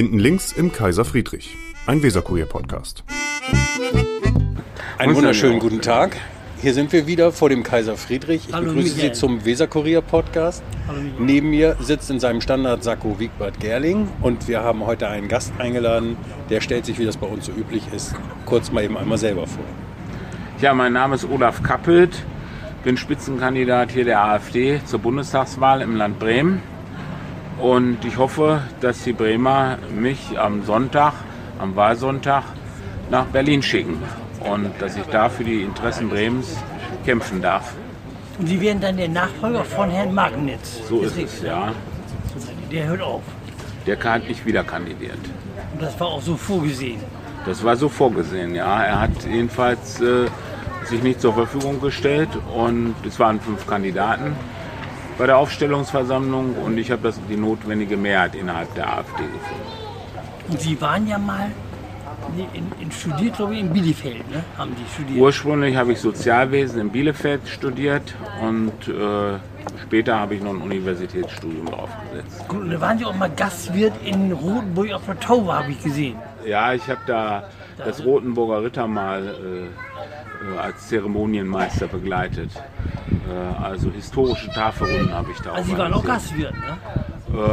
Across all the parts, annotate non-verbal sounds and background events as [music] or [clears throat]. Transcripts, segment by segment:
Hinten links im Kaiser Friedrich, ein Weserkurier-Podcast. Einen wunderschönen guten Tag. Hier sind wir wieder vor dem Kaiser Friedrich. Ich Hallo, begrüße Michael. Sie zum Weserkurier Podcast. Hallo, Michael. Neben mir sitzt in seinem Standard-Sakko Wiegbert Gerling und wir haben heute einen Gast eingeladen, der stellt sich, wie das bei uns so üblich ist, kurz mal eben einmal selber vor. Ja, mein Name ist Olaf Kappelt, bin Spitzenkandidat hier der AfD zur Bundestagswahl im Land Bremen. Und ich hoffe, dass die Bremer mich am Sonntag, am Wahlsonntag, nach Berlin schicken. Und dass ich da für die Interessen Bremens kämpfen darf. Und Sie werden dann der Nachfolger von Herrn Magnitz. So ist es, ja. Der hört auf. Der hat nicht wieder kandidiert. Und das war auch so vorgesehen. Das war so vorgesehen, ja. Er hat jedenfalls äh, sich nicht zur Verfügung gestellt und es waren fünf Kandidaten bei der Aufstellungsversammlung und ich habe die notwendige Mehrheit innerhalb der AfD gefunden. Und Sie waren ja mal in, in studiert, glaube ich, in Bielefeld, ne? Haben die studiert. Ursprünglich habe ich Sozialwesen in Bielefeld studiert und äh, später habe ich noch ein Universitätsstudium draufgesetzt. Gut, und da waren Sie auch mal Gastwirt in Rotenburg auf der Tauber, habe ich gesehen. Ja, ich habe da das Rotenburger Rittermal äh, äh, als Zeremonienmeister begleitet. Äh, also historische Tafelrunden habe ich da Also Sie waren auch. Gastwirt, ne?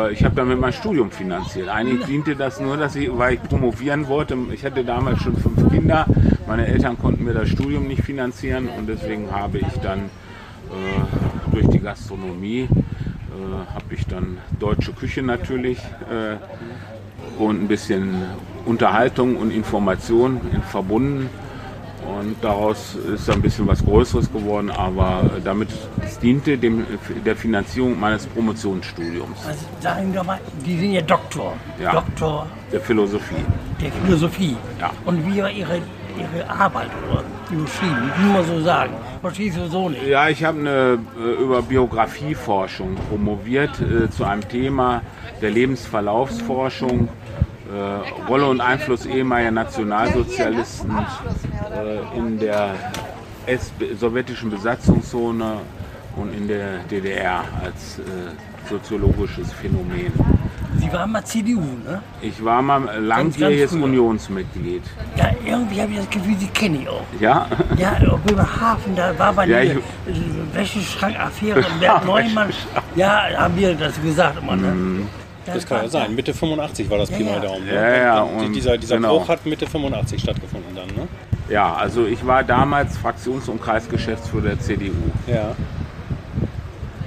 Äh, Ich habe damit mein Studium finanziert. Eigentlich diente das nur, dass ich, weil ich promovieren wollte. Ich hatte damals schon fünf Kinder. Meine Eltern konnten mir das Studium nicht finanzieren und deswegen habe ich dann äh, durch die Gastronomie äh, habe ich dann deutsche Küche natürlich äh, und ein bisschen Unterhaltung und Information in verbunden. Und daraus ist ein bisschen was Größeres geworden, aber damit es diente dem, der Finanzierung meines Promotionsstudiums Also sagen wir mal, die sind ja Doktor. Ja. Doktor der Philosophie. der Philosophie. Ja. Und wie war Ihre, Ihre Arbeit oder überschrieben? Wie man so sagen? Verstehst du so nicht? Ja, ich habe eine äh, über Biografieforschung promoviert äh, zu einem Thema der Lebensverlaufsforschung, äh, Rolle und Einfluss ehemaliger Nationalsozialisten äh, in der sowjetischen Besatzungszone und in der DDR als äh, soziologisches Phänomen. Sie waren mal CDU, ne? Ich war mal langjähriges. Unionsmitglied. Ja, irgendwie habe ich das Gefühl, Sie kenne ich auch. Ja, Ja, auf Bremerhaven, da war bei Ja, der Wäscheschrank-Affäre und Bert [laughs] Neumann. Ja, haben wir das gesagt immer. Ne? Mhm. Das kann ja sein. Mitte 85 war das Pi Ja, mal ja. Daumen. ne? Ja, ja, Und und dieser dieser genau. Bruch hat Mitte 85 stattgefunden dann, ne? ja, also ich war damals Fraktions- und Kreisgeschäftsführer der CDU. Ja.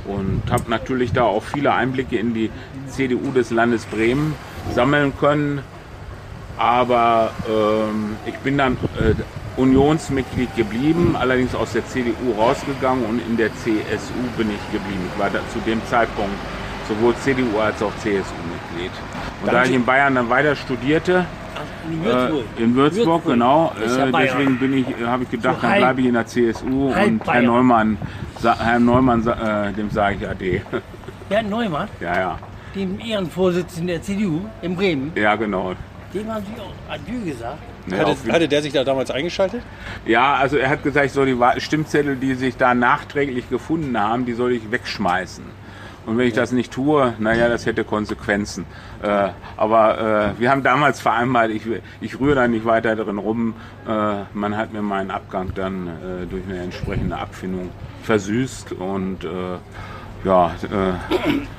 und habe natürlich da auch viele Einblicke in die CDU des Landes Bremen sammeln können. Aber ähm, ich bin dann äh, Unionsmitglied geblieben, allerdings aus der CDU rausgegangen und in der CSU bin ich geblieben. Ich war da zu dem Zeitpunkt sowohl CDU als auch CSU-Mitglied. Und da ich in Bayern dann weiter studierte, In äh, Würzburg. in Würzburg, genau. Ist ja Äh, deswegen bin ich, äh, habe ich gedacht, So dann bleibe ich in der CSU halb und Herr Bayern. Neumann, sa- Herr Neumann, sa- äh, dem sage ich Ade. Bernd Neumann, ja, ja, dem Ehrenvorsitzenden der CDU in Bremen, ja, genau. dem haben Sie auch Adieu gesagt. Ne, Hatte, hatte der sich da damals eingeschaltet? ja, also er hat gesagt, ich soll die Stimmzettel, die sich da nachträglich gefunden haben, die soll ich wegschmeißen. Und wenn ich das nicht tue, naja, das hätte Konsequenzen. Äh, aber äh, wir haben damals vereinbart, ich, ich rühre da nicht weiter drin rum. Äh, man hat mir meinen Abgang dann äh, durch eine entsprechende Abfindung versüßt und äh, ja,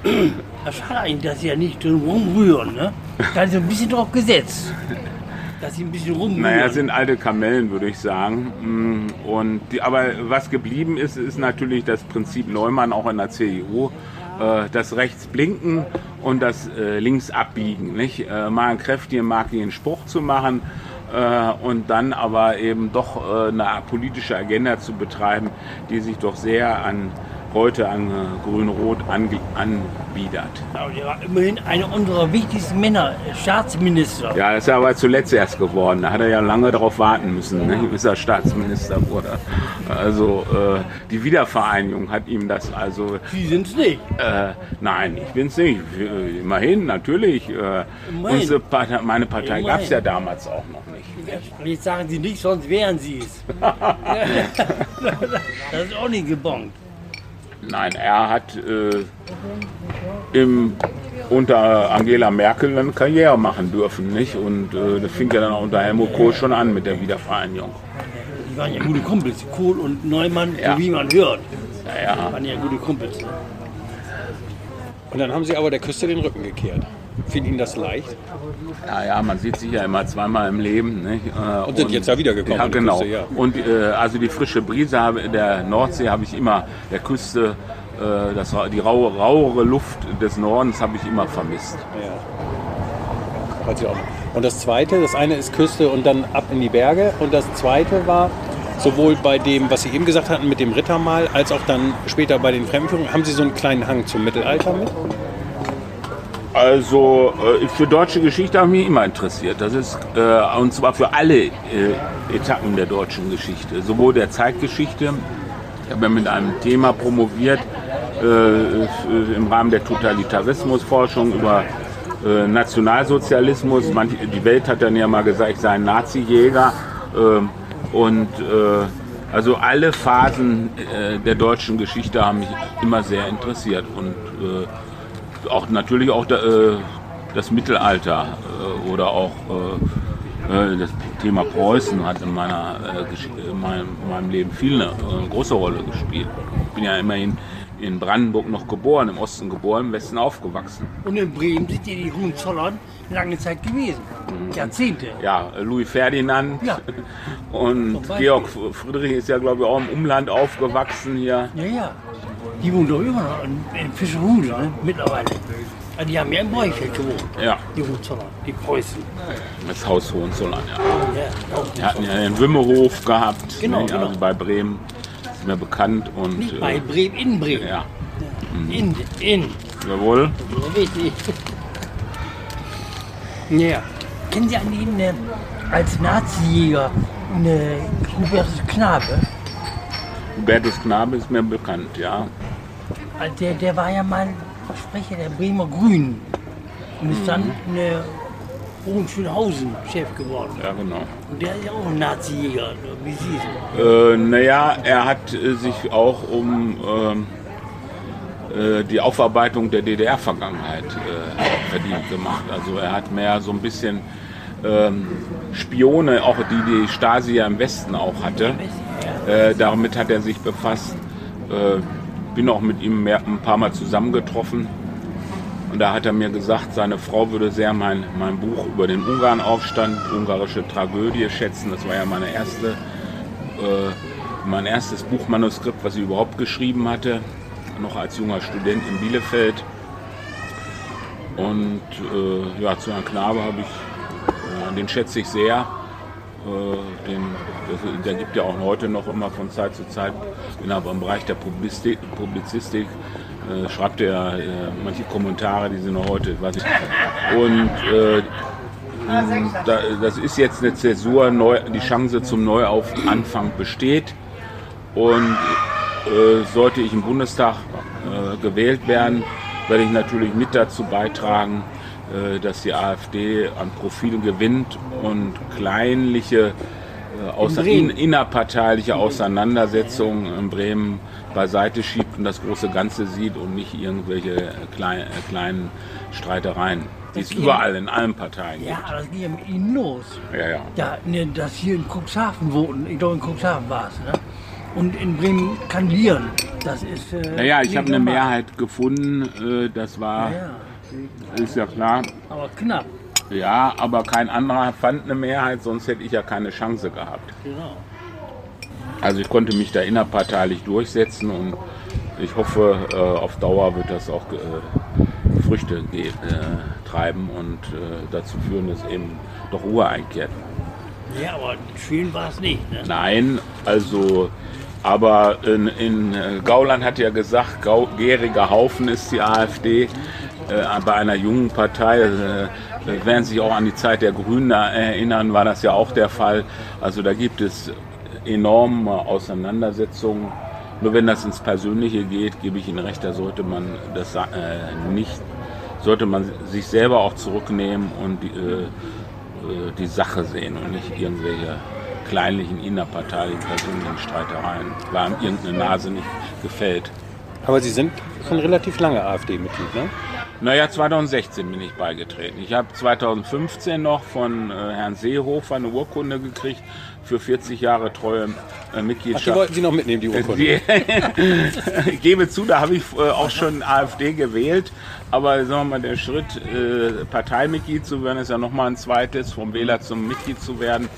äh, Das schade eigentlich, dass Sie ja nicht drin rumrühren. Ne? Da ist ein bisschen drauf gesetzt. Dass Sie ein bisschen rumrühren. Naja, sind alte Kamellen, würde ich sagen. Mm, Und die, aber was geblieben ist, ist natürlich das Prinzip Neumann auch in der CDU. Äh, Das rechts blinken und das äh, links abbiegen. Nicht? Äh, Mal einen kräftigen, markigen Spruch zu machen äh, und dann aber eben doch äh, eine politische Agenda zu betreiben, die sich doch sehr an heute an äh, Grün-Rot ange- anbiedert. Aber der war immerhin einer unserer wichtigsten Männer, Staatsminister. Ja, das ist er aber zuletzt erst geworden. Da hat er ja lange darauf warten müssen, ne, bis er Staatsminister wurde. Also äh, die Wiedervereinigung hat ihm das also. Sie sind es nicht. Äh, nein, ich bin's nicht. Äh, Immerhin, natürlich. Äh, Immerhin. Unsere Partei, meine Partei gab es ja damals auch noch nicht. Jetzt sagen Sie nicht, sonst wären Sie es. [laughs] [laughs] das ist auch nicht gebongt. Nein, er hat äh, im unter Angela Merkel eine Karriere machen dürfen, nicht? Und äh, das fing ja dann auch unter Helmut Kohl schon an mit der Wiedervereinigung. Die waren ja gute Kumpels, Kohl und Neumann, Ja. wie man hört. Ja, ja. Waren ja gute Kumpels. Und dann haben Sie aber der Küste den Rücken gekehrt. Fiel Ihnen das leicht? Ja, ja, man sieht sich ja immer zweimal im Leben. Nicht? Äh, Und sind jetzt ja wiedergekommen Ja, genau. Küste, ja. Und äh, also die frische Brise der Nordsee habe ich immer, der Küste, äh, das, die raue, rauere Luft des Nordens habe ich immer vermisst. Ja. Weiß ich auch. Und das zweite, das eine ist Küste und dann ab in die Berge. Und das zweite war sowohl bei dem, was Sie eben gesagt hatten, mit dem Rittermal, als auch dann später bei den Fremdführungen. Haben Sie so einen kleinen Hang zum Mittelalter mit? Also äh, für deutsche Geschichte habe ich mich immer interessiert. Das ist äh, und zwar für alle äh, Etappen der deutschen Geschichte, sowohl der Zeitgeschichte. Ich habe ja mit einem Thema promoviert äh, im Rahmen der Totalitarismusforschung über äh, Nationalsozialismus. Manche, die Welt hat dann ja mal gesagt, ich sei ein Nazi-Jäger. Äh, und äh, also alle Phasen äh, der deutschen Geschichte haben mich immer sehr interessiert und äh, auch natürlich auch da, äh, das Mittelalter äh, oder auch äh, äh, das Thema Preußen hat in meiner äh, in meinem, in meinem Leben viel eine äh, große Rolle gespielt. Ich bin ja immerhin in Brandenburg noch geboren, im Osten geboren, im Westen aufgewachsen. Und in Bremen sind ja die Hohenzollern lange Zeit gewesen. Jahrzehnte. Ja, Louis Ferdinand Ja. und. Georg Friedrich ist ja glaube ich auch im Umland aufgewachsen hier. Ja, ja. Die wohnen doch immer noch in, in Fischerhude ne? mittlerweile. Ja, die haben ja in Bräuchfeld gewohnt, Ja, die Hohenzollern, die Preußen. das Haus Hohenzollern, ja. Ja, auch Wir hatten ja den Wimmerhof gehabt, Genau, ne, genau. also bei Bremen ist mir bekannt und Nicht äh, bei Bremen, in Bremen. ja, In, in. jawohl. Ja, richtig. Ja. Kennen Sie einen äh, als Nazi-Jäger eine Hubertus Knabe? Hubertus Knabe ist mir bekannt, ja. Also Der, der war ja mal Sprecher der Bremer Grünen und ist dann in der Hohenschönhausen Chef geworden. Ja, genau. Und der ist ja auch ein Nazi-Jäger, wie Sie es. Äh, naja, er hat äh, sich auch um ähm, äh, die Aufarbeitung der DDR-Vergangenheit äh, verdient gemacht. Also er hat mehr so ein bisschen ähm, Spione, auch die die Stasi ja im Westen auch hatte. Äh, damit hat er sich befasst. Äh, bin auch mit ihm mehr, ein paar Mal zusammengetroffen. Und da hat er mir gesagt, seine Frau würde sehr mein, mein Buch über den Ungarnaufstand, ungarische Tragödie schätzen. Das war ja meine erste, äh, mein erstes Buchmanuskript, was ich überhaupt geschrieben hatte, noch als junger Student in Bielefeld. Und äh, ja, zu Herrn Knabe habe ich, äh, den schätze ich sehr. Äh, den, das, der gibt ja auch heute noch immer von Zeit zu Zeit innerhalb im Bereich der Publizistik, Publizistik äh, schreibt er äh, manche Kommentare, die sind noch heute, weiß ich. Und äh, das ist jetzt eine Zäsur, neu, die Chance zum Neuanfang besteht. Und äh, sollte ich im Bundestag äh, gewählt werden, werde ich natürlich mit dazu beitragen, dass die AfD an Profilen gewinnt und kleinliche, äh, außer, in, innerparteiliche Auseinandersetzungen in Bremen beiseite schiebt und das große Ganze sieht und nicht irgendwelche klein, äh, kleinen Streitereien, die es überall in allen Parteien Ja, das ging ja mit Ihnen los. gibt. Ja, ja. Ja, ne, dass hier in Cuxhaven wohnen, ich glaube in Cuxhaven war es, ne? Und in Bremen kandidieren, das ist. Äh, Naja, ich habe eine. Mehrheit gefunden, äh, das war, Ja, ist ja klar. aber knapp, Ja, aber kein anderer fand eine Mehrheit, sonst hätte ich ja keine Chance gehabt. genau. Also ich konnte mich da innerparteilich durchsetzen und ich hoffe, äh, auf Dauer wird das auch äh, Früchte äh, treiben und dazu führen, dass eben doch Ruhe einkehrt. Ja, aber schön war es nicht, ne? Nein, also, aber in, in Gauland hat ja gesagt, Gau, gäriger Haufen ist die AfD. Äh, bei einer jungen Partei, äh, werden sich auch an die Zeit der Grünen erinnern, war das ja auch der Fall. Also da gibt es enorme Auseinandersetzungen. Nur wenn das ins Persönliche geht, gebe ich Ihnen recht, da sollte man das äh, nicht, sollte man sich selber auch zurücknehmen und die, äh, äh, die Sache sehen und nicht irgendwelche kleinlichen innerparteilichen persönlichen Streitereien, weil einem irgendeine Nase nicht gefällt. Aber Sie sind schon relativ lange AfD-Mitglied, ne? Naja, 2016 bin ich beigetreten. Ich habe 2015 noch von äh, Herrn Seehofer eine Urkunde gekriegt für 40 Jahre treue äh, Ach, die Mitgliedschaft. wollten Sie noch mitnehmen, die [laughs] Urkunde? [laughs] Ich gebe zu, da habe ich äh, auch schon AfD gewählt, aber sagen wir mal, der Schritt, äh, Parteimitglied zu werden, ist ja nochmal ein zweites, vom Wähler zum Mitglied zu werden.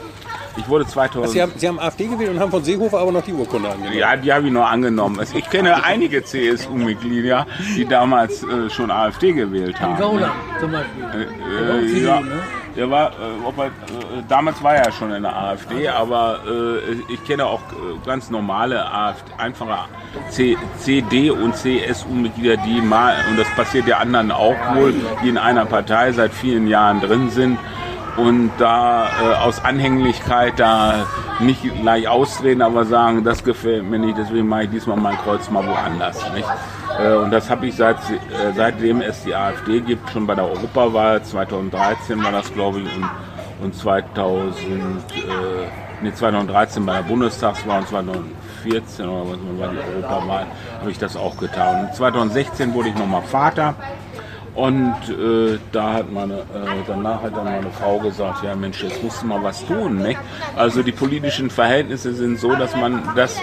Ich wurde 2000. Sie haben, Sie haben AfD gewählt und haben von Seehofer aber noch die Urkunde angenommen. Ja, die habe ich noch angenommen. Also Ich kenne einige CSU-Mitglieder, die damals äh, schon AfD gewählt haben. Gauland zum Beispiel. Äh, CDU, ja, ne? der war, äh, ob er, äh, damals war er schon in der AfD, aber äh, ich kenne auch äh, ganz normale AfD, einfache C, CD und CSU-Mitglieder, die mal, und das passiert ja anderen auch wohl, die in einer Partei seit vielen Jahren drin sind und da äh, aus Anhänglichkeit da nicht gleich austreten, aber sagen, das gefällt mir nicht, deswegen mache ich diesmal mein Kreuz mal woanders. Nicht? Äh, und das habe ich seit, äh, seitdem es die AfD gibt, schon bei der Europawahl, 2013 war das glaube ich und, und 2000, äh, nee, 2013 bei der Bundestagswahl und 2014 oder was war die Europawahl, habe ich das auch getan. Und 2016 wurde ich nochmal Vater. Und äh, da hat meine, äh, danach hat dann meine Frau gesagt, ja Mensch, jetzt musst du mal was tun. Nicht? Also die politischen Verhältnisse sind so, dass man, dass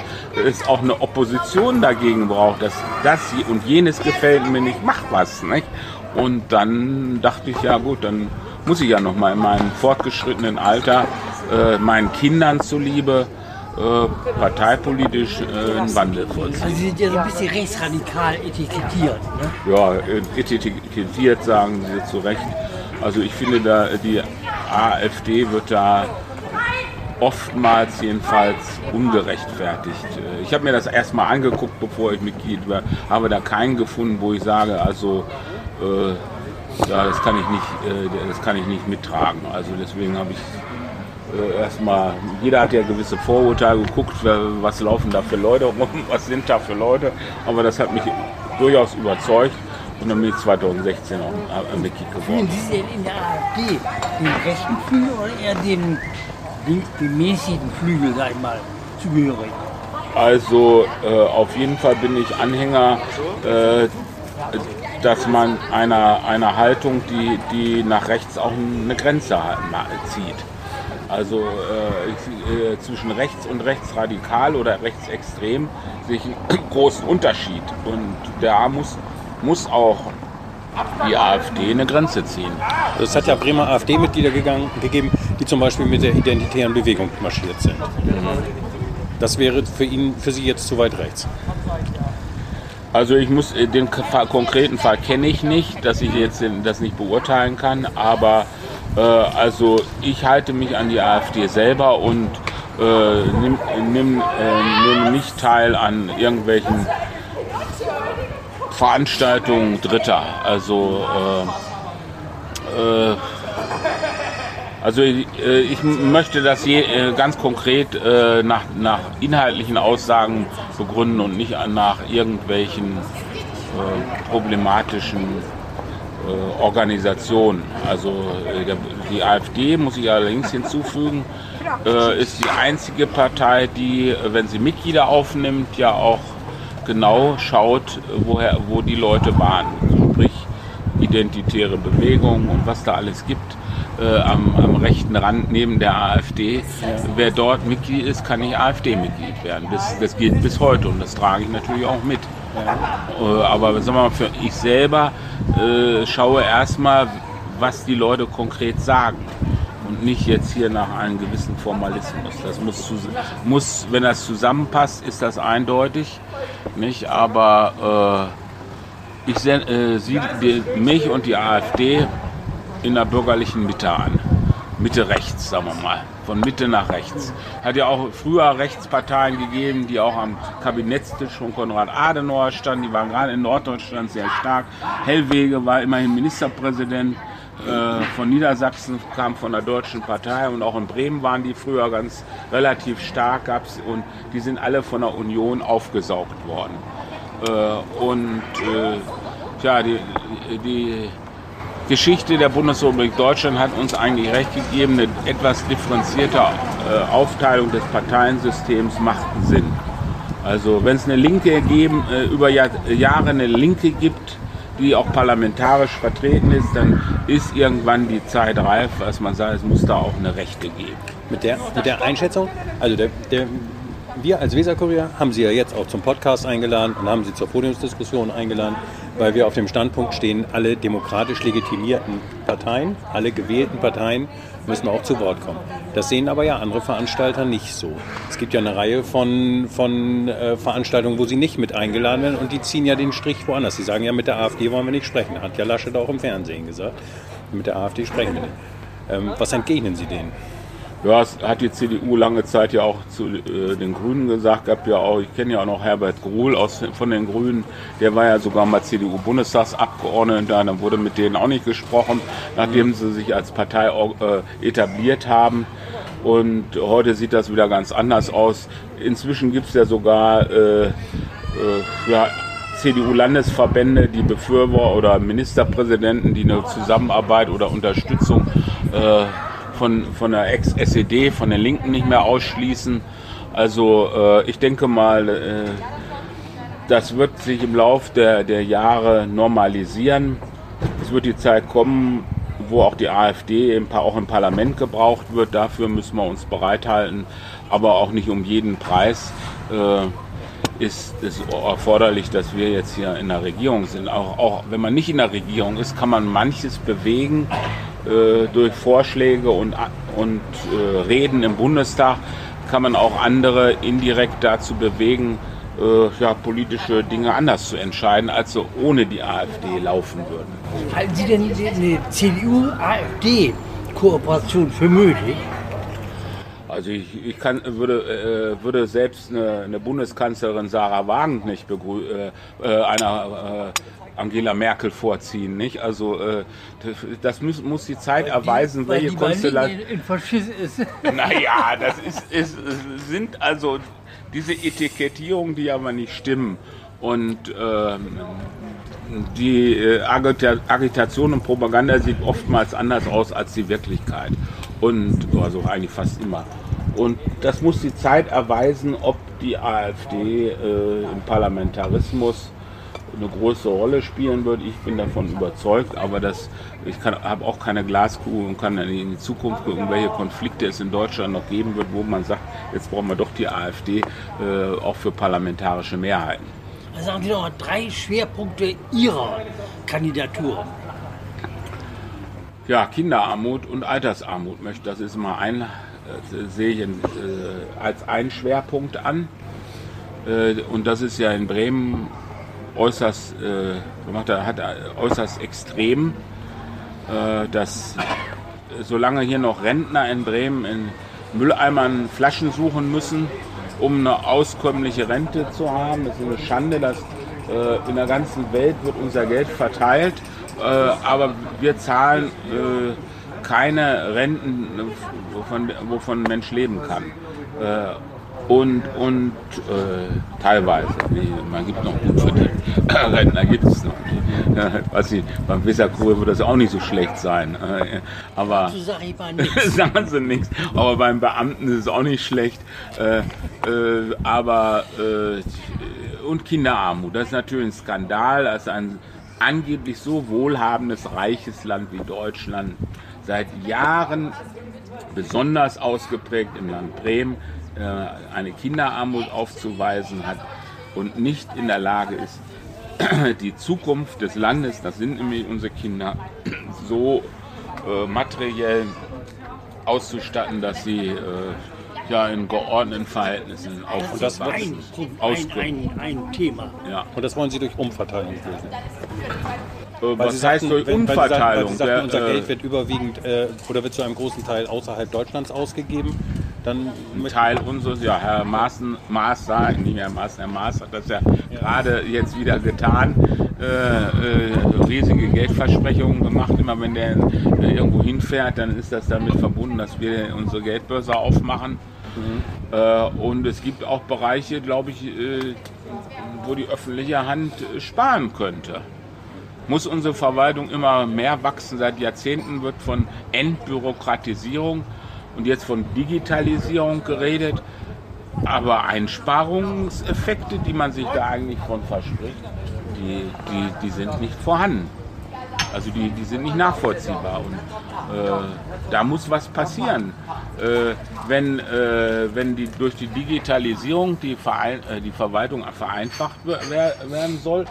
es auch eine Opposition dagegen braucht, dass das und jenes gefällt mir nicht, mach was. Nicht? Und dann dachte ich, ja gut, dann muss ich ja noch mal in meinem fortgeschrittenen Alter äh, meinen Kindern zuliebe äh, parteipolitisch äh, einen Wandel vollziehen. Also Sie sind ja so ein bisschen rechtsradikal etikettiert. Ne? ja, etikettiert, sagen Sie zu Recht. Also ich finde, da die AfD wird da oftmals jedenfalls ungerechtfertigt. Äh, Ich habe mir das erstmal angeguckt, bevor ich Mitglied war, habe da keinen gefunden, wo ich sage, also äh, ja, das kann ich nicht, äh, das kann ich nicht mittragen. Also deswegen habe ich äh, erstmal, jeder hat ja gewisse Vorurteile geguckt, was laufen da für Leute rum, [laughs] was sind da für Leute, aber das hat mich durchaus überzeugt und dann bin ich 2016 auch ein Mitglied geworden. Fühlen Sie denn in der AfD den rechten Flügel oder eher den, den gemäßigten Flügel, sag ich mal, zugehörig? Also äh, auf jeden Fall bin ich Anhänger, äh, dass man einer, einer Haltung, die, die nach rechts auch eine Grenze zieht. Also äh, äh, zwischen rechts und rechtsradikal oder rechtsextrem sehe ich einen [clears throat] großen Unterschied. Und da muss, muss auch die AfD eine Grenze ziehen. Es hat ja Bremer AfD-Mitglieder gegeben, die zum Beispiel mit der identitären Bewegung marschiert sind. Das wäre für ihn, für Sie jetzt zu weit rechts. Also ich muss äh, den konkreten Fall kenne ich nicht, dass ich jetzt das nicht beurteilen kann, aber äh, also ich halte mich an die AfD selber und äh, nimm, nimm, äh, nehme nicht teil an irgendwelchen Veranstaltungen Dritter. Also äh, äh, also äh, ich m- möchte das je, äh, ganz konkret äh, nach, nach inhaltlichen Aussagen begründen und nicht nach irgendwelchen äh, problematischen äh, Organisationen. Also äh, die AfD, muss ich allerdings hinzufügen, äh, ist die einzige Partei, die, wenn sie Mitglieder aufnimmt, ja auch genau schaut, woher, wo die Leute waren. Sprich, identitäre Bewegungen und was da alles gibt. Äh, am, am rechten Rand neben der AfD. Wer dort Mitglied ist, kann nicht AfD-Mitglied werden. Das, das gilt bis heute und das trage ich natürlich auch mit. Äh, aber wir mal, für ich selber äh, schaue erstmal, was die Leute konkret sagen. Und nicht jetzt hier nach einem gewissen Formalismus. Das muss, muss wenn das zusammenpasst, ist das eindeutig. Nicht? Aber äh, ich äh, sehe mich und die AfD in der bürgerlichen Mitte an. Mitte rechts, sagen wir mal. Von Mitte nach rechts. Hat ja auch früher Rechtsparteien gegeben, die auch am Kabinettstisch von Konrad Adenauer standen. Die waren gerade in Norddeutschland sehr stark. Hellwege war immerhin Ministerpräsident äh, von Niedersachsen, kam von der Deutschen Partei und auch in Bremen waren die früher ganz relativ stark. Gab's, und die sind alle von der Union aufgesaugt worden. Äh, und äh, tja, die, die Geschichte der Bundesrepublik Deutschland hat uns eigentlich recht gegeben, eine etwas differenzierte äh, Aufteilung des Parteiensystems macht Sinn. Also wenn es eine Linke geben, äh, über Jahr, Jahre eine Linke gibt, die auch parlamentarisch vertreten ist, dann ist irgendwann die Zeit reif, dass man sagt, es muss da auch eine Rechte geben. Mit der, mit der Einschätzung, also der, der, wir als Weserkurier haben Sie ja jetzt auch zum Podcast eingeladen und haben Sie zur Podiumsdiskussion eingeladen, weil wir auf dem Standpunkt stehen, alle demokratisch legitimierten Parteien, alle gewählten Parteien müssen auch zu Wort kommen. Das sehen aber ja andere Veranstalter nicht so. Es gibt ja eine Reihe von, von äh, Veranstaltungen, wo sie nicht mit eingeladen werden und die ziehen ja den Strich woanders. Sie sagen ja, mit der AfD wollen wir nicht sprechen. Hat ja Laschet auch im Fernsehen gesagt. Mit der AfD sprechen wir nicht. Ähm, was entgegnen Sie denen? Ja, es hat die CDU lange Zeit ja auch zu äh, den Grünen gesagt, gab ja auch, ich kenne ja auch noch Herbert Gruhl aus, von den Grünen, der war ja sogar mal CDU-Bundestagsabgeordneter, dann wurde mit denen auch nicht gesprochen, nachdem sie sich als Partei äh, etabliert haben. Und heute sieht das wieder ganz anders aus. Inzwischen gibt es ja sogar äh, äh, ja, CDU-Landesverbände, die Befürworter oder Ministerpräsidenten, die eine Zusammenarbeit oder Unterstützung äh, von, von der Ex-SED, von den Linken nicht mehr ausschließen. Also äh, ich denke mal, äh, das wird sich im Laufe der, der Jahre normalisieren. Es wird die Zeit kommen, wo auch die AfD im, auch im Parlament gebraucht wird. Dafür müssen wir uns bereithalten, aber auch nicht um jeden Preis. Äh, ist es erforderlich, dass wir jetzt hier in der Regierung sind. Auch, auch wenn man nicht in der Regierung ist, kann man manches bewegen äh, durch Vorschläge und, und äh, Reden im Bundestag kann man auch andere indirekt dazu bewegen, äh, ja, politische Dinge anders zu entscheiden, als sie ohne die AfD laufen würden. Halten Sie denn eine CDU-AfD-Kooperation für möglich? Also ich, ich kann, würde, äh, würde selbst eine, eine, Bundeskanzlerin Sarah Wagen nicht begrü äh, äh einer Angela Merkel vorziehen, nicht? Also äh, das muss, muss die Zeit weil erweisen, die, welche Konstellation. In, in ist. [laughs] Naja, das ist, ist, sind also diese Etikettierungen, die aber nicht stimmen. Und ähm, die äh, Agitation und Propaganda sieht oftmals anders aus als die Wirklichkeit. Und also eigentlich fast immer. Und das muss die Zeit erweisen, ob die AfD äh, im Parlamentarismus eine große Rolle spielen wird. Ich bin davon überzeugt, aber das, ich habe auch keine Glaskugel und kann in die Zukunft gucken, welche Konflikte es in Deutschland noch geben wird, wo man sagt, jetzt brauchen wir doch die AfD äh, auch für parlamentarische Mehrheiten. Also sagen Sie noch drei Schwerpunkte Ihrer Kandidatur. Ja, Kinderarmut und Altersarmut Das ist mal ein, äh, sehe ich äh, als einen Schwerpunkt an. Äh, und das ist ja in Bremen äußerst, äh, hat äußerst extrem, äh, dass solange hier noch Rentner in Bremen in Mülleimern Flaschen suchen müssen, um eine auskömmliche Rente zu haben. Das ist eine Schande, dass äh, in der ganzen Welt wird unser Geld verteilt, äh, aber wir zahlen äh, keine Renten, wovon, wovon ein Mensch leben kann. Und, und äh, teilweise, man gibt noch gut verdient. [coughs] Rentner gibt es noch nicht. Weiß nicht, beim Weserkur wird das auch nicht so schlecht sein. Äh, aber [laughs] sagen sie nichts. Aber beim Beamten ist es auch nicht schlecht. Äh, äh, aber äh, und Kinderarmut, das ist natürlich ein Skandal, dass ein angeblich so wohlhabendes, reiches Land wie Deutschland seit Jahren besonders ausgeprägt im Land Bremen eine Kinderarmut aufzuweisen hat und nicht in der Lage ist, [clears throat] die Zukunft des Landes, das sind nämlich unsere Kinder, [clears throat] so äh, materiell auszustatten, dass sie äh, ja in geordneten Verhältnissen aufwachsen. Und das wird ein, ein, ein, Thema. Ja. Und das wollen Sie durch Umverteilung lösen. Äh, was Sie heißt durch Umverteilung? Weil Sie sagten, unser äh, Geld wird überwiegend äh, oder wird zu einem großen Teil außerhalb Deutschlands ausgegeben. Dann Teil unseres, ja, Herr Maaßen, Maas, nicht Herr Maaßen, Herr Maas hat das ja, gerade jetzt wieder getan, äh, äh, riesige Geldversprechungen gemacht. Immer wenn der äh, irgendwo hinfährt, dann ist das damit verbunden, dass wir unsere Geldbörse aufmachen. Mhm. Und es gibt auch Bereiche, glaube ich, äh, wo die öffentliche Hand sparen könnte muss unsere Verwaltung immer mehr wachsen. Seit Jahrzehnten wird von Entbürokratisierung und jetzt von Digitalisierung geredet. Aber Einsparungseffekte, die man sich da eigentlich von verspricht, die, die, die sind nicht vorhanden. Also die, die sind nicht nachvollziehbar. Und äh, da muss was passieren. Äh, wenn äh, wenn die, durch die Digitalisierung die, Verein, äh, die Verwaltung vereinfacht wer, werden soll,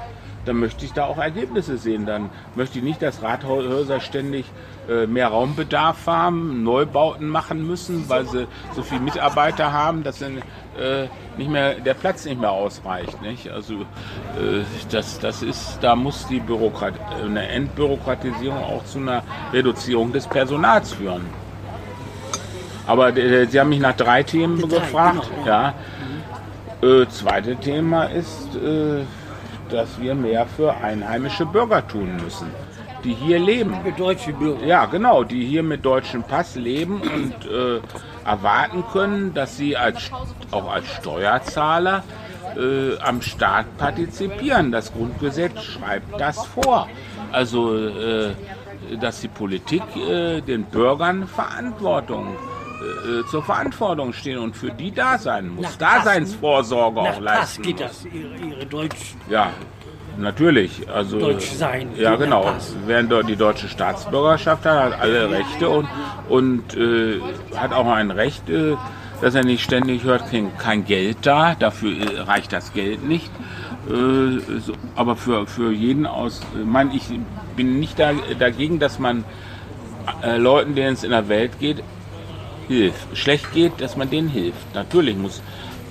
dann möchte ich da auch Ergebnisse sehen. Dann möchte ich nicht, dass Rathäuser ständig äh, mehr Raumbedarf haben, Neubauten machen müssen, weil sie so viele Mitarbeiter haben, dass dann äh, nicht mehr der Platz nicht mehr ausreicht. Nicht? Also äh, das, das ist, da muss die Bürokrat eine Entbürokratisierung auch zu einer Reduzierung des Personals führen. Aber Sie haben mich nach drei Themen drei, gefragt. Genau, ja. ja. Äh, zweite Thema ist, äh, dass wir mehr für einheimische Bürger tun müssen, die hier leben. Für deutsche Bürger. Ja, genau, die hier mit deutschem Pass leben und äh, erwarten können, dass sie als, auch als Steuerzahler äh, am Staat partizipieren. Das Grundgesetz schreibt das vor. Also, äh, dass die Politik äh, den Bürgern Verantwortung äh, zur Verantwortung stehen und für die da sein muss. Nach Daseinsvorsorge Pass, auch leisten. Pass geht das, ihre, ihre Deutsch. Ja, natürlich. Also, Deutsch sein. Ja, genau. Während die deutsche Staatsbürgerschaft hat, hat alle Rechte und, und äh, hat auch ein Recht, äh, dass er nicht ständig hört, kein, kein Geld da, dafür äh, reicht das Geld nicht. Äh, so, aber für, für jeden aus, ich meine, ich bin nicht da, dagegen, dass man äh, Leuten, denen es in der Welt geht, hilft. Schlecht geht, dass man denen hilft. Natürlich muss.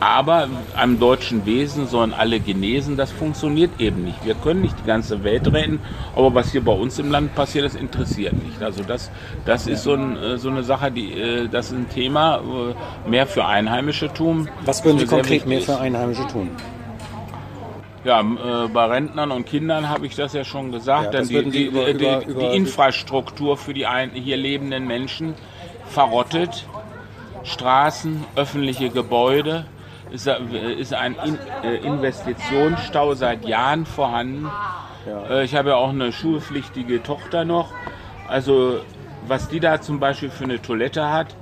Aber einem deutschen Wesen sollen alle genesen, das funktioniert eben nicht. Wir können nicht die ganze Welt retten, aber was hier bei uns im Land passiert, das interessiert nicht. Also das, das ist so, ein, äh, so eine Sache, die, äh, das ist ein Thema, äh, mehr für Einheimische tun. Was würden Sie konkret mehr für Einheimische tun? Ja, bei Rentnern und Kindern habe ich das ja schon gesagt. Ja, Denn die, über, die, über, über, die, Infrastruktur für die hier lebenden Menschen verrottet. Straßen, öffentliche Gebäude, ist, ist ein äh, Investitionsstau seit Jahren vorhanden. Ja. Äh, ich habe ja auch eine schulpflichtige Tochter noch. Also was die da zum Beispiel für eine Toilette hat,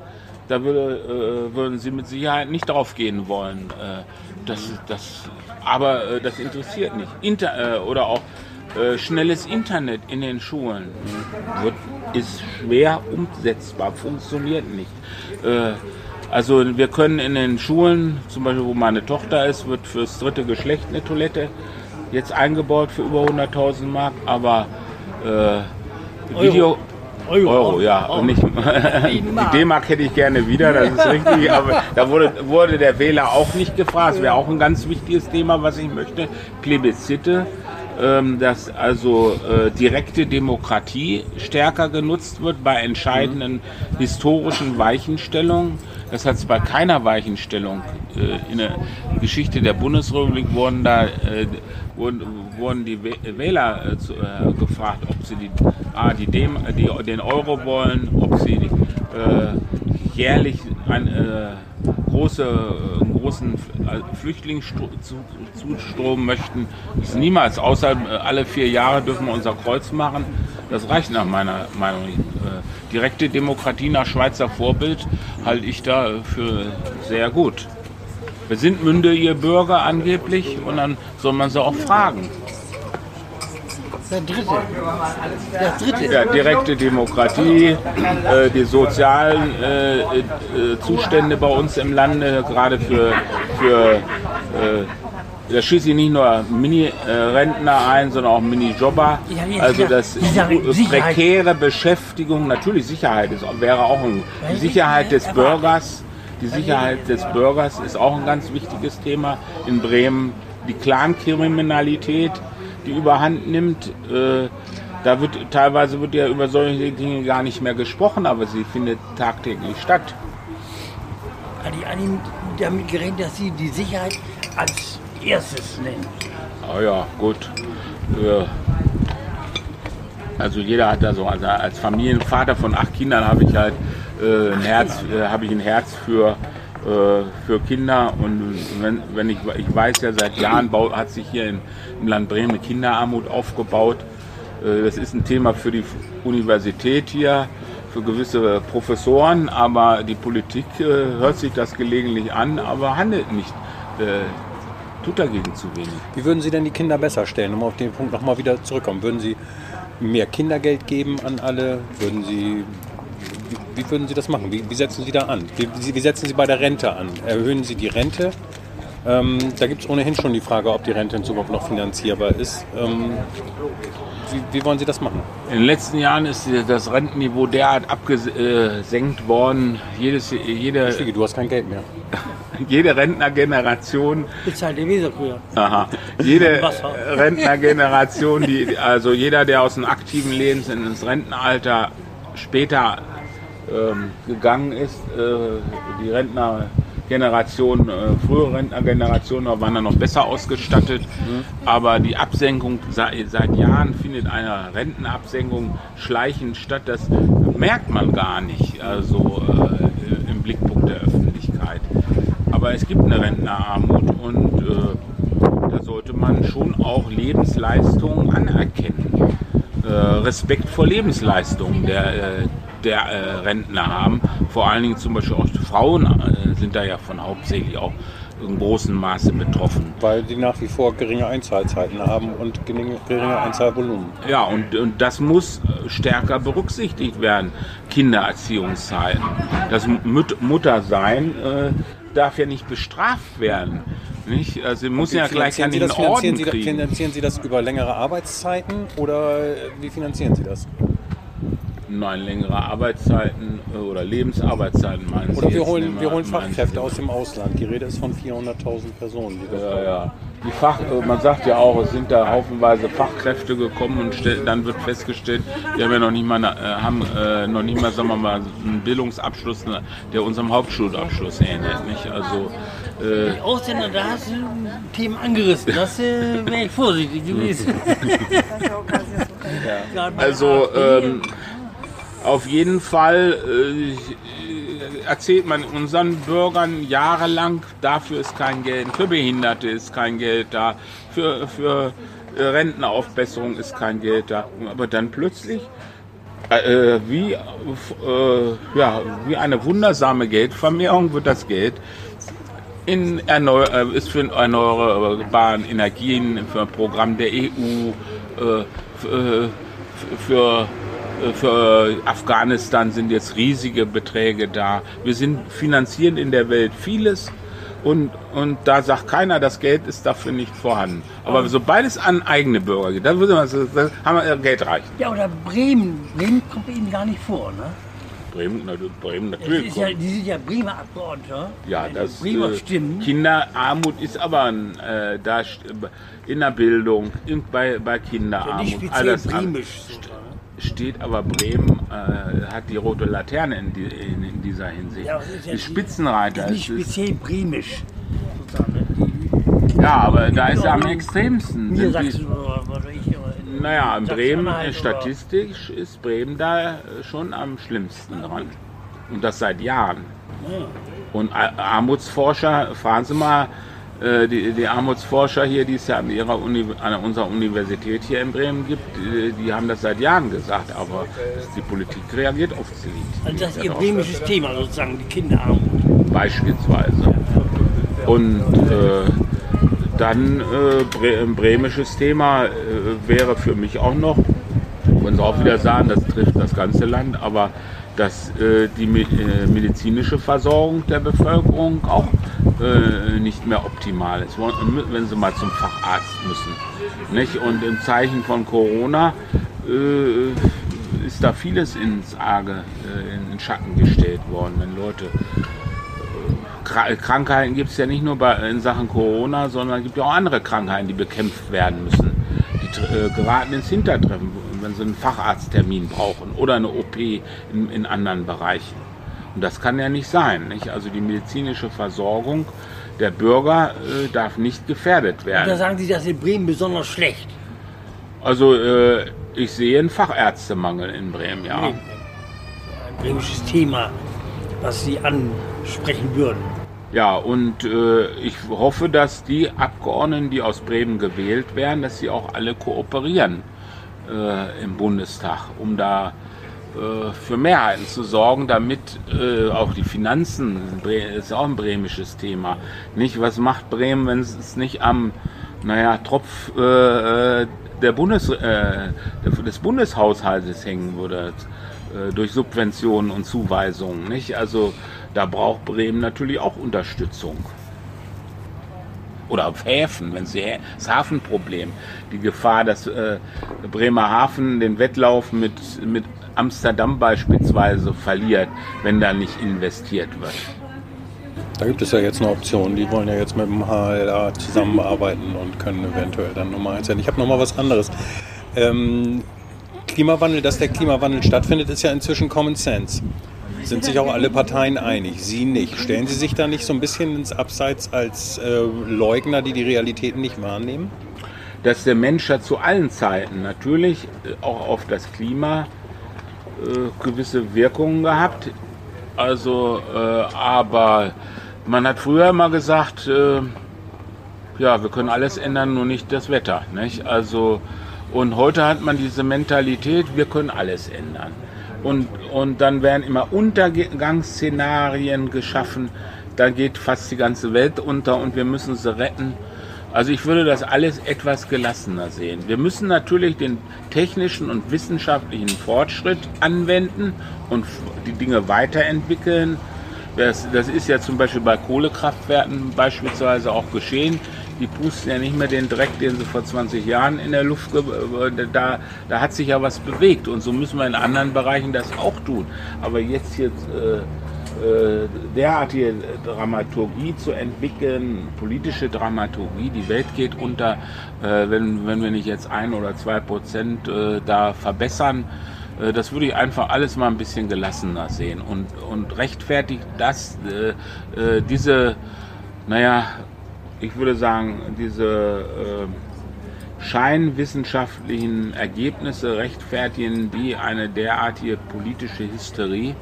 da würde, äh, würden sie mit Sicherheit nicht drauf gehen wollen. das, das, aber das interessiert nicht. Inter, oder auch schnelles Internet in den Schulen wird ist schwer umsetzbar, funktioniert nicht. Äh, also wir können in den Schulen, zum Beispiel wo meine Tochter ist, wird fürs dritte Geschlecht eine Toilette jetzt eingebaut für über 100.000 Mark, aber äh, Video... Euro, Euro, ja. Und nicht, [laughs] die D-Mark hätte ich gerne wieder, das ist richtig. [laughs] Aber da wurde, wurde der Wähler auch nicht gefragt. Das wäre auch ein ganz wichtiges Thema, was ich möchte. Plebiszite dass also äh, direkte Demokratie stärker genutzt wird bei entscheidenden mhm. historischen Weichenstellungen. Das hat es bei keiner Weichenstellung äh, in der Geschichte der Bundesrepublik wurden da äh, wurden, wurden die Wähler äh, zu, äh, gefragt, ob sie die, ah, die, Dem, die, den Euro wollen, ob sie äh, jährlich ein, große, einen großen Flüchtlingszustrom möchten. Das ist niemals, außer äh, alle vier Jahre dürfen wir unser Kreuz machen. Das reicht nach meiner Meinung. Äh, direkte Demokratie nach Schweizer Vorbild halte ich da für sehr gut. Wir sind mündige Bürger angeblich und dann soll man sie auch fragen. Der dritte. Der dritte. Ja, direkte Demokratie, äh, die sozialen äh, äh, Zustände bei uns im Lande, gerade für, für äh, da schließe ich nicht nur Mini-Rentner ein, sondern auch Mini-Jobber. Also das prekäre Beschäftigung, natürlich Sicherheit ist, wäre auch ein, die Sicherheit des Bürgers. Die Sicherheit des Bürgers ist auch ein ganz wichtiges Thema in Bremen. Die Clankriminalität, die überhand nimmt. Äh, da wird teilweise wird ja über solche Dinge gar nicht mehr gesprochen, aber sie findet tagtäglich statt. Hat die damit gerechnet, dass sie die Sicherheit als erstes nennen? Ah ja, gut. Ja. Also jeder hat da so, also als Familienvater von acht Kindern habe ich halt äh, ein Herz, äh, habe ich ein Herz für äh, für Kinder. Und wenn, wenn ich, ich weiß ja, seit Jahren hat sich hier in, im Land Bremen Kinderarmut aufgebaut. Äh, das ist ein Thema für die Universität hier, für gewisse Professoren, aber die Politik äh, hört sich das gelegentlich an, aber handelt nicht. tut dagegen zu wenig. Wie würden Sie denn die Kinder besser stellen, um auf den Punkt nochmal wieder zurückkommen? Würden Sie mehr Kindergeld geben an alle? Würden Sie, wie, würden Sie das machen? Wie, wie setzen Sie da an? Wie, wie setzen Sie bei der Rente an? Erhöhen Sie die Rente? Ähm, da gibt es ohnehin schon die Frage, ob die Rente in Zukunft noch finanzierbar ist. Ähm, wie, wie wollen Sie das machen? In den letzten Jahren ist das Rentenniveau derart abgesenkt worden. Jedes, jede, Stiege, du hast kein Geld mehr. [laughs] jede Rentnergeneration Bezahlt der Weserkühe. Aha. Jede. [laughs] Rentnergeneration, die, also jeder, der aus dem aktiven Leben ins Rentenalter später ähm, gegangen ist, äh, die Rentnergeneration, äh, frühere Rentnergenerationen waren dann noch besser ausgestattet, aber die Absenkung seit, seit Jahren findet eine Rentenabsenkung schleichend statt. Das merkt man gar nicht, also äh, im Blickpunkt der Öffentlichkeit. Aber es gibt eine Rentnerarmut und äh, da sollte man schon auch Lebensleistungen anerkennen. Äh, Respekt vor Lebensleistungen der, äh, der äh, Rentner haben. Vor allen Dingen zum Beispiel auch Frauen äh, sind da ja von hauptsächlich auch in großem Maße betroffen. Weil die nach wie vor geringe Einzahlzeiten haben und geringe, geringe Einzahlvolumen. Ja, und, und das muss äh, stärker berücksichtigt werden, Kindererziehungszeiten. Das Mut Muttersein äh, darf ja nicht bestraft werden. Nicht? Also sie muss ja gleich an den Orden kriegen. finanzieren Sie das über längere Arbeitszeiten oder wie finanzieren Sie das? Nein, längere Arbeitszeiten äh, oder Lebensarbeitszeiten meinen Sie Oder wir holen, wir Fachkräfte aus dem Ausland. Die Rede ist von 400.000 Personen. Die das Ja, ja. Die Fach, äh, man sagt ja auch, es sind da haufenweise Fachkräfte gekommen und stell, dann wird festgestellt, die haben ja noch nicht mal, eine- äh, haben, äh, noch nicht mal, sagen wir mal, einen Bildungsabschluss, ne, der unserem Hauptschulabschluss ähnelt. Nicht? Also, äh, Ausländer, da hast du Themen angerissen. Das äh, wäre ich vorsichtig gewesen. [laughs] Bei Also ähm, auf jeden Fall äh, erzählt man unseren Bürgern jahrelang, dafür ist kein Geld, für Behinderte ist kein Geld da, für, für äh, Rentenaufbesserung ist kein Geld da. Aber dann plötzlich, äh, wie, äh, ja, wie eine wundersame Geldvermehrung wird das Geld in erneu äh, ist für erneuerbare Energien, für ein Programm der EU, äh, äh, für, äh, für Afghanistan sind jetzt riesige Beträge da. Wir sind finanzieren in der Welt vieles und, und da sagt keiner, das Geld ist dafür nicht vorhanden. Aber sobald es an eigene Bürger geht, dann würde man sagen, da haben wir Geld reichen. Ja, oder Bremen. Bremen kommt Ihnen gar nicht vor, ne? Bremen, na, Bremen natürlich. ja, die sind ja Bremer Abgeordnete. Ja, das Bremer äh, Stimmen. Kinderarmut ist aber ein, äh, da in der Bildung, in, bei, bei nicht Kinderarmut, speziell alles an- bremisch. sozusagen. Steht aber Bremen äh, hat die rote Laterne in, die, in, in dieser Hinsicht. Ja, ja die Spitzenreiter. Ist nicht speziell bremisch. Ne? Ja, aber da ist er am extremsten. Die, naja, in Bremen, äh, statistisch ist Bremen da äh, schon am schlimmsten dran. Und das seit Jahren. Und Ar- Armutsforscher, fragen Sie mal, die, die Armutsforscher hier, die es ja an, ihrer Uni, an unserer Universität hier in Bremen gibt, die, die haben das seit Jahren gesagt, aber die Politik reagiert oft zu Also das ist Ihr bremisches Thema sozusagen, die Kinderarmut. Beispielsweise. Und äh, dann äh, Bre ein bremisches Thema äh, wäre für mich auch noch, wollen Sie auch wieder sagen, das trifft das ganze Land, aber dass äh, die me- äh, medizinische Versorgung der Bevölkerung auch äh, nicht mehr optimal ist, wenn sie mal zum Facharzt müssen. Nicht? Und im Zeichen von Corona äh, ist da vieles ins Arge, äh, in den Schatten gestellt worden, wenn Leute Kra- Krankheiten gibt es ja nicht nur bei, in Sachen Corona, sondern es gibt ja auch andere Krankheiten, die bekämpft werden müssen. Die äh, geraten ins Hintertreffen, wenn sie einen Facharzttermin brauchen oder eine OP in, in anderen Bereichen. Und das kann ja nicht sein. Nicht? Also die medizinische Versorgung der Bürger äh, darf nicht gefährdet Da werden. sagen Sie, das in Bremen besonders schlecht. Also äh, ich sehe einen Fachärztemangel in Bremen, ja. Ein bremisches Thema, was Sie ansprechen würden. Ja, und äh, ich hoffe, dass die Abgeordneten, die aus Bremen gewählt werden, dass sie auch alle kooperieren äh, im Bundestag, um da für Mehrheiten zu sorgen, damit äh, auch die Finanzen, ist auch ein bremisches Thema. Nicht, was macht Bremen, wenn es nicht am, naja, Tropf äh, äh der Bundes, äh, des Bundeshaushaltes hängen würde äh, durch Subventionen und Zuweisungen. Nicht? Also da braucht Bremen natürlich auch Unterstützung. Oder auf Häfen, wenn sie das Hafenproblem, die Gefahr, dass äh, Bremerhaven den Wettlauf mit, mit Amsterdam beispielsweise verliert, wenn da nicht investiert wird. Da gibt es ja jetzt eine Option. Die wollen ja jetzt mit dem HLA zusammenarbeiten und können eventuell dann Nummer eins sein. Ich habe noch mal was anderes. Ähm, Klimawandel, dass der Klimawandel stattfindet, ist ja inzwischen Common Sense. Sind sich auch alle Parteien einig? Sie nicht. Stellen Sie sich da nicht so ein bisschen ins Abseits als äh, Leugner, die die Realitäten nicht wahrnehmen? Dass der Mensch ja zu allen Zeiten natürlich äh, auch auf das Klima äh, gewisse Wirkungen gehabt. Also, äh, aber man hat früher immer gesagt, äh, ja, wir können alles ändern, nur nicht das Wetter. Nicht? Also, und heute hat man diese Mentalität, wir können alles ändern. Und, und dann werden immer Untergangsszenarien geschaffen. Da geht fast die ganze Welt unter und wir müssen sie retten. Also ich würde das alles etwas gelassener sehen. Wir müssen natürlich den technischen und wissenschaftlichen Fortschritt anwenden und die Dinge weiterentwickeln. Das, das ist ja zum Beispiel bei Kohlekraftwerken beispielsweise auch geschehen. Die pusten ja nicht mehr den Dreck, den sie vor 20 Jahren in der Luft, da, da hat sich ja was bewegt und so müssen wir in anderen Bereichen das auch tun. Aber jetzt hier äh, äh, derartige Dramaturgie zu entwickeln, politische Dramaturgie, die Welt geht unter, äh, wenn, wenn wir nicht jetzt ein oder zwei Prozent äh, da verbessern, äh, das würde ich einfach alles mal ein bisschen gelassener sehen und, und rechtfertigt das, äh, diese, naja, ich würde sagen, diese scheinwissenschaftlichen Ergebnisse rechtfertigen die eine derartige politische Hysterie.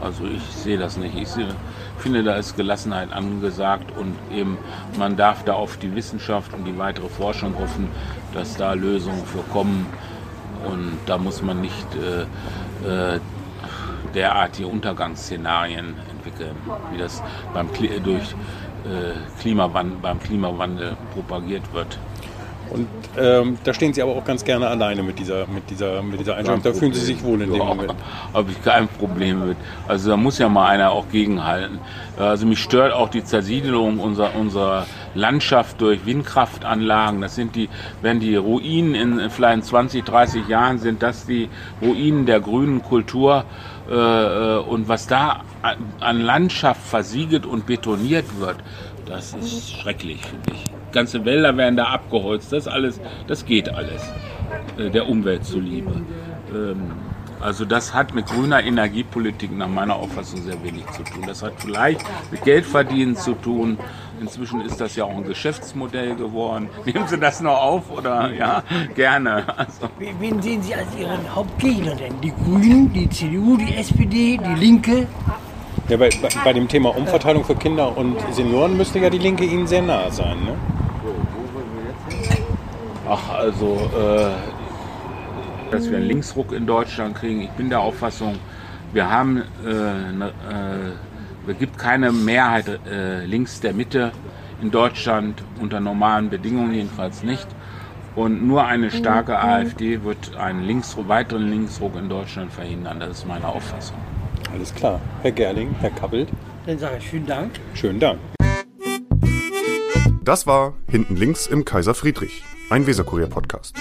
Also ich sehe das nicht. Ich sehe, finde, da ist Gelassenheit angesagt und eben man darf da auf die Wissenschaft und die weitere Forschung hoffen, dass da Lösungen für kommen. Und da muss man nicht äh, äh, derartige Untergangsszenarien entwickeln, wie das beim, durch, äh, Klimawandel, beim Klimawandel propagiert wird. Und ähm, da stehen Sie aber auch ganz gerne alleine mit dieser, mit dieser, mit dieser Einstellung. Da fühlen Sie sich wohl in ja, dem Moment. [laughs] Habe ich kein Problem mit. Also da muss ja mal einer auch gegenhalten. Also mich stört auch die Zersiedelung unserer, unserer Landschaft durch Windkraftanlagen. Das sind die, wenn die Ruinen in vielleicht 20, 30 Jahren sind das die Ruinen der grünen Kultur. Äh, äh, und was da an Landschaft versiegelt und betoniert wird, das ist schrecklich, finde ich ganze Wälder werden da abgeholzt. Das alles, das geht alles äh, der Umwelt zuliebe. Ähm, also das hat mit grüner Energiepolitik nach meiner Auffassung sehr wenig zu tun. Das hat vielleicht mit Geldverdienen zu tun. Inzwischen ist das ja auch ein Geschäftsmodell geworden. [laughs] Nehmen Sie das noch auf oder ja, gerne. Also. Wen sehen Sie als Ihren Hauptgegner denn? Die Grünen, die CDU, die SPD, die Linke? Ja, bei, bei, dem Thema Umverteilung für Kinder und Senioren müsste ja die Linke Ihnen sehr nahe sein. Ne? Ach, also, äh, dass wir einen Linksruck in Deutschland kriegen. Ich bin der Auffassung, wir haben, äh, ne, äh, es gibt keine Mehrheit äh, links der Mitte in Deutschland, unter normalen Bedingungen jedenfalls nicht. Und nur eine starke AfD wird einen Linksruck, weiteren Linksruck in Deutschland verhindern. Das ist meine Auffassung. Alles klar. Herr Gerling, Herr Kappelt. Dann sage ich vielen Dank. Schönen Dank. Das war Hinten links im Kaiser Friedrich, ein Weserkurier-Podcast.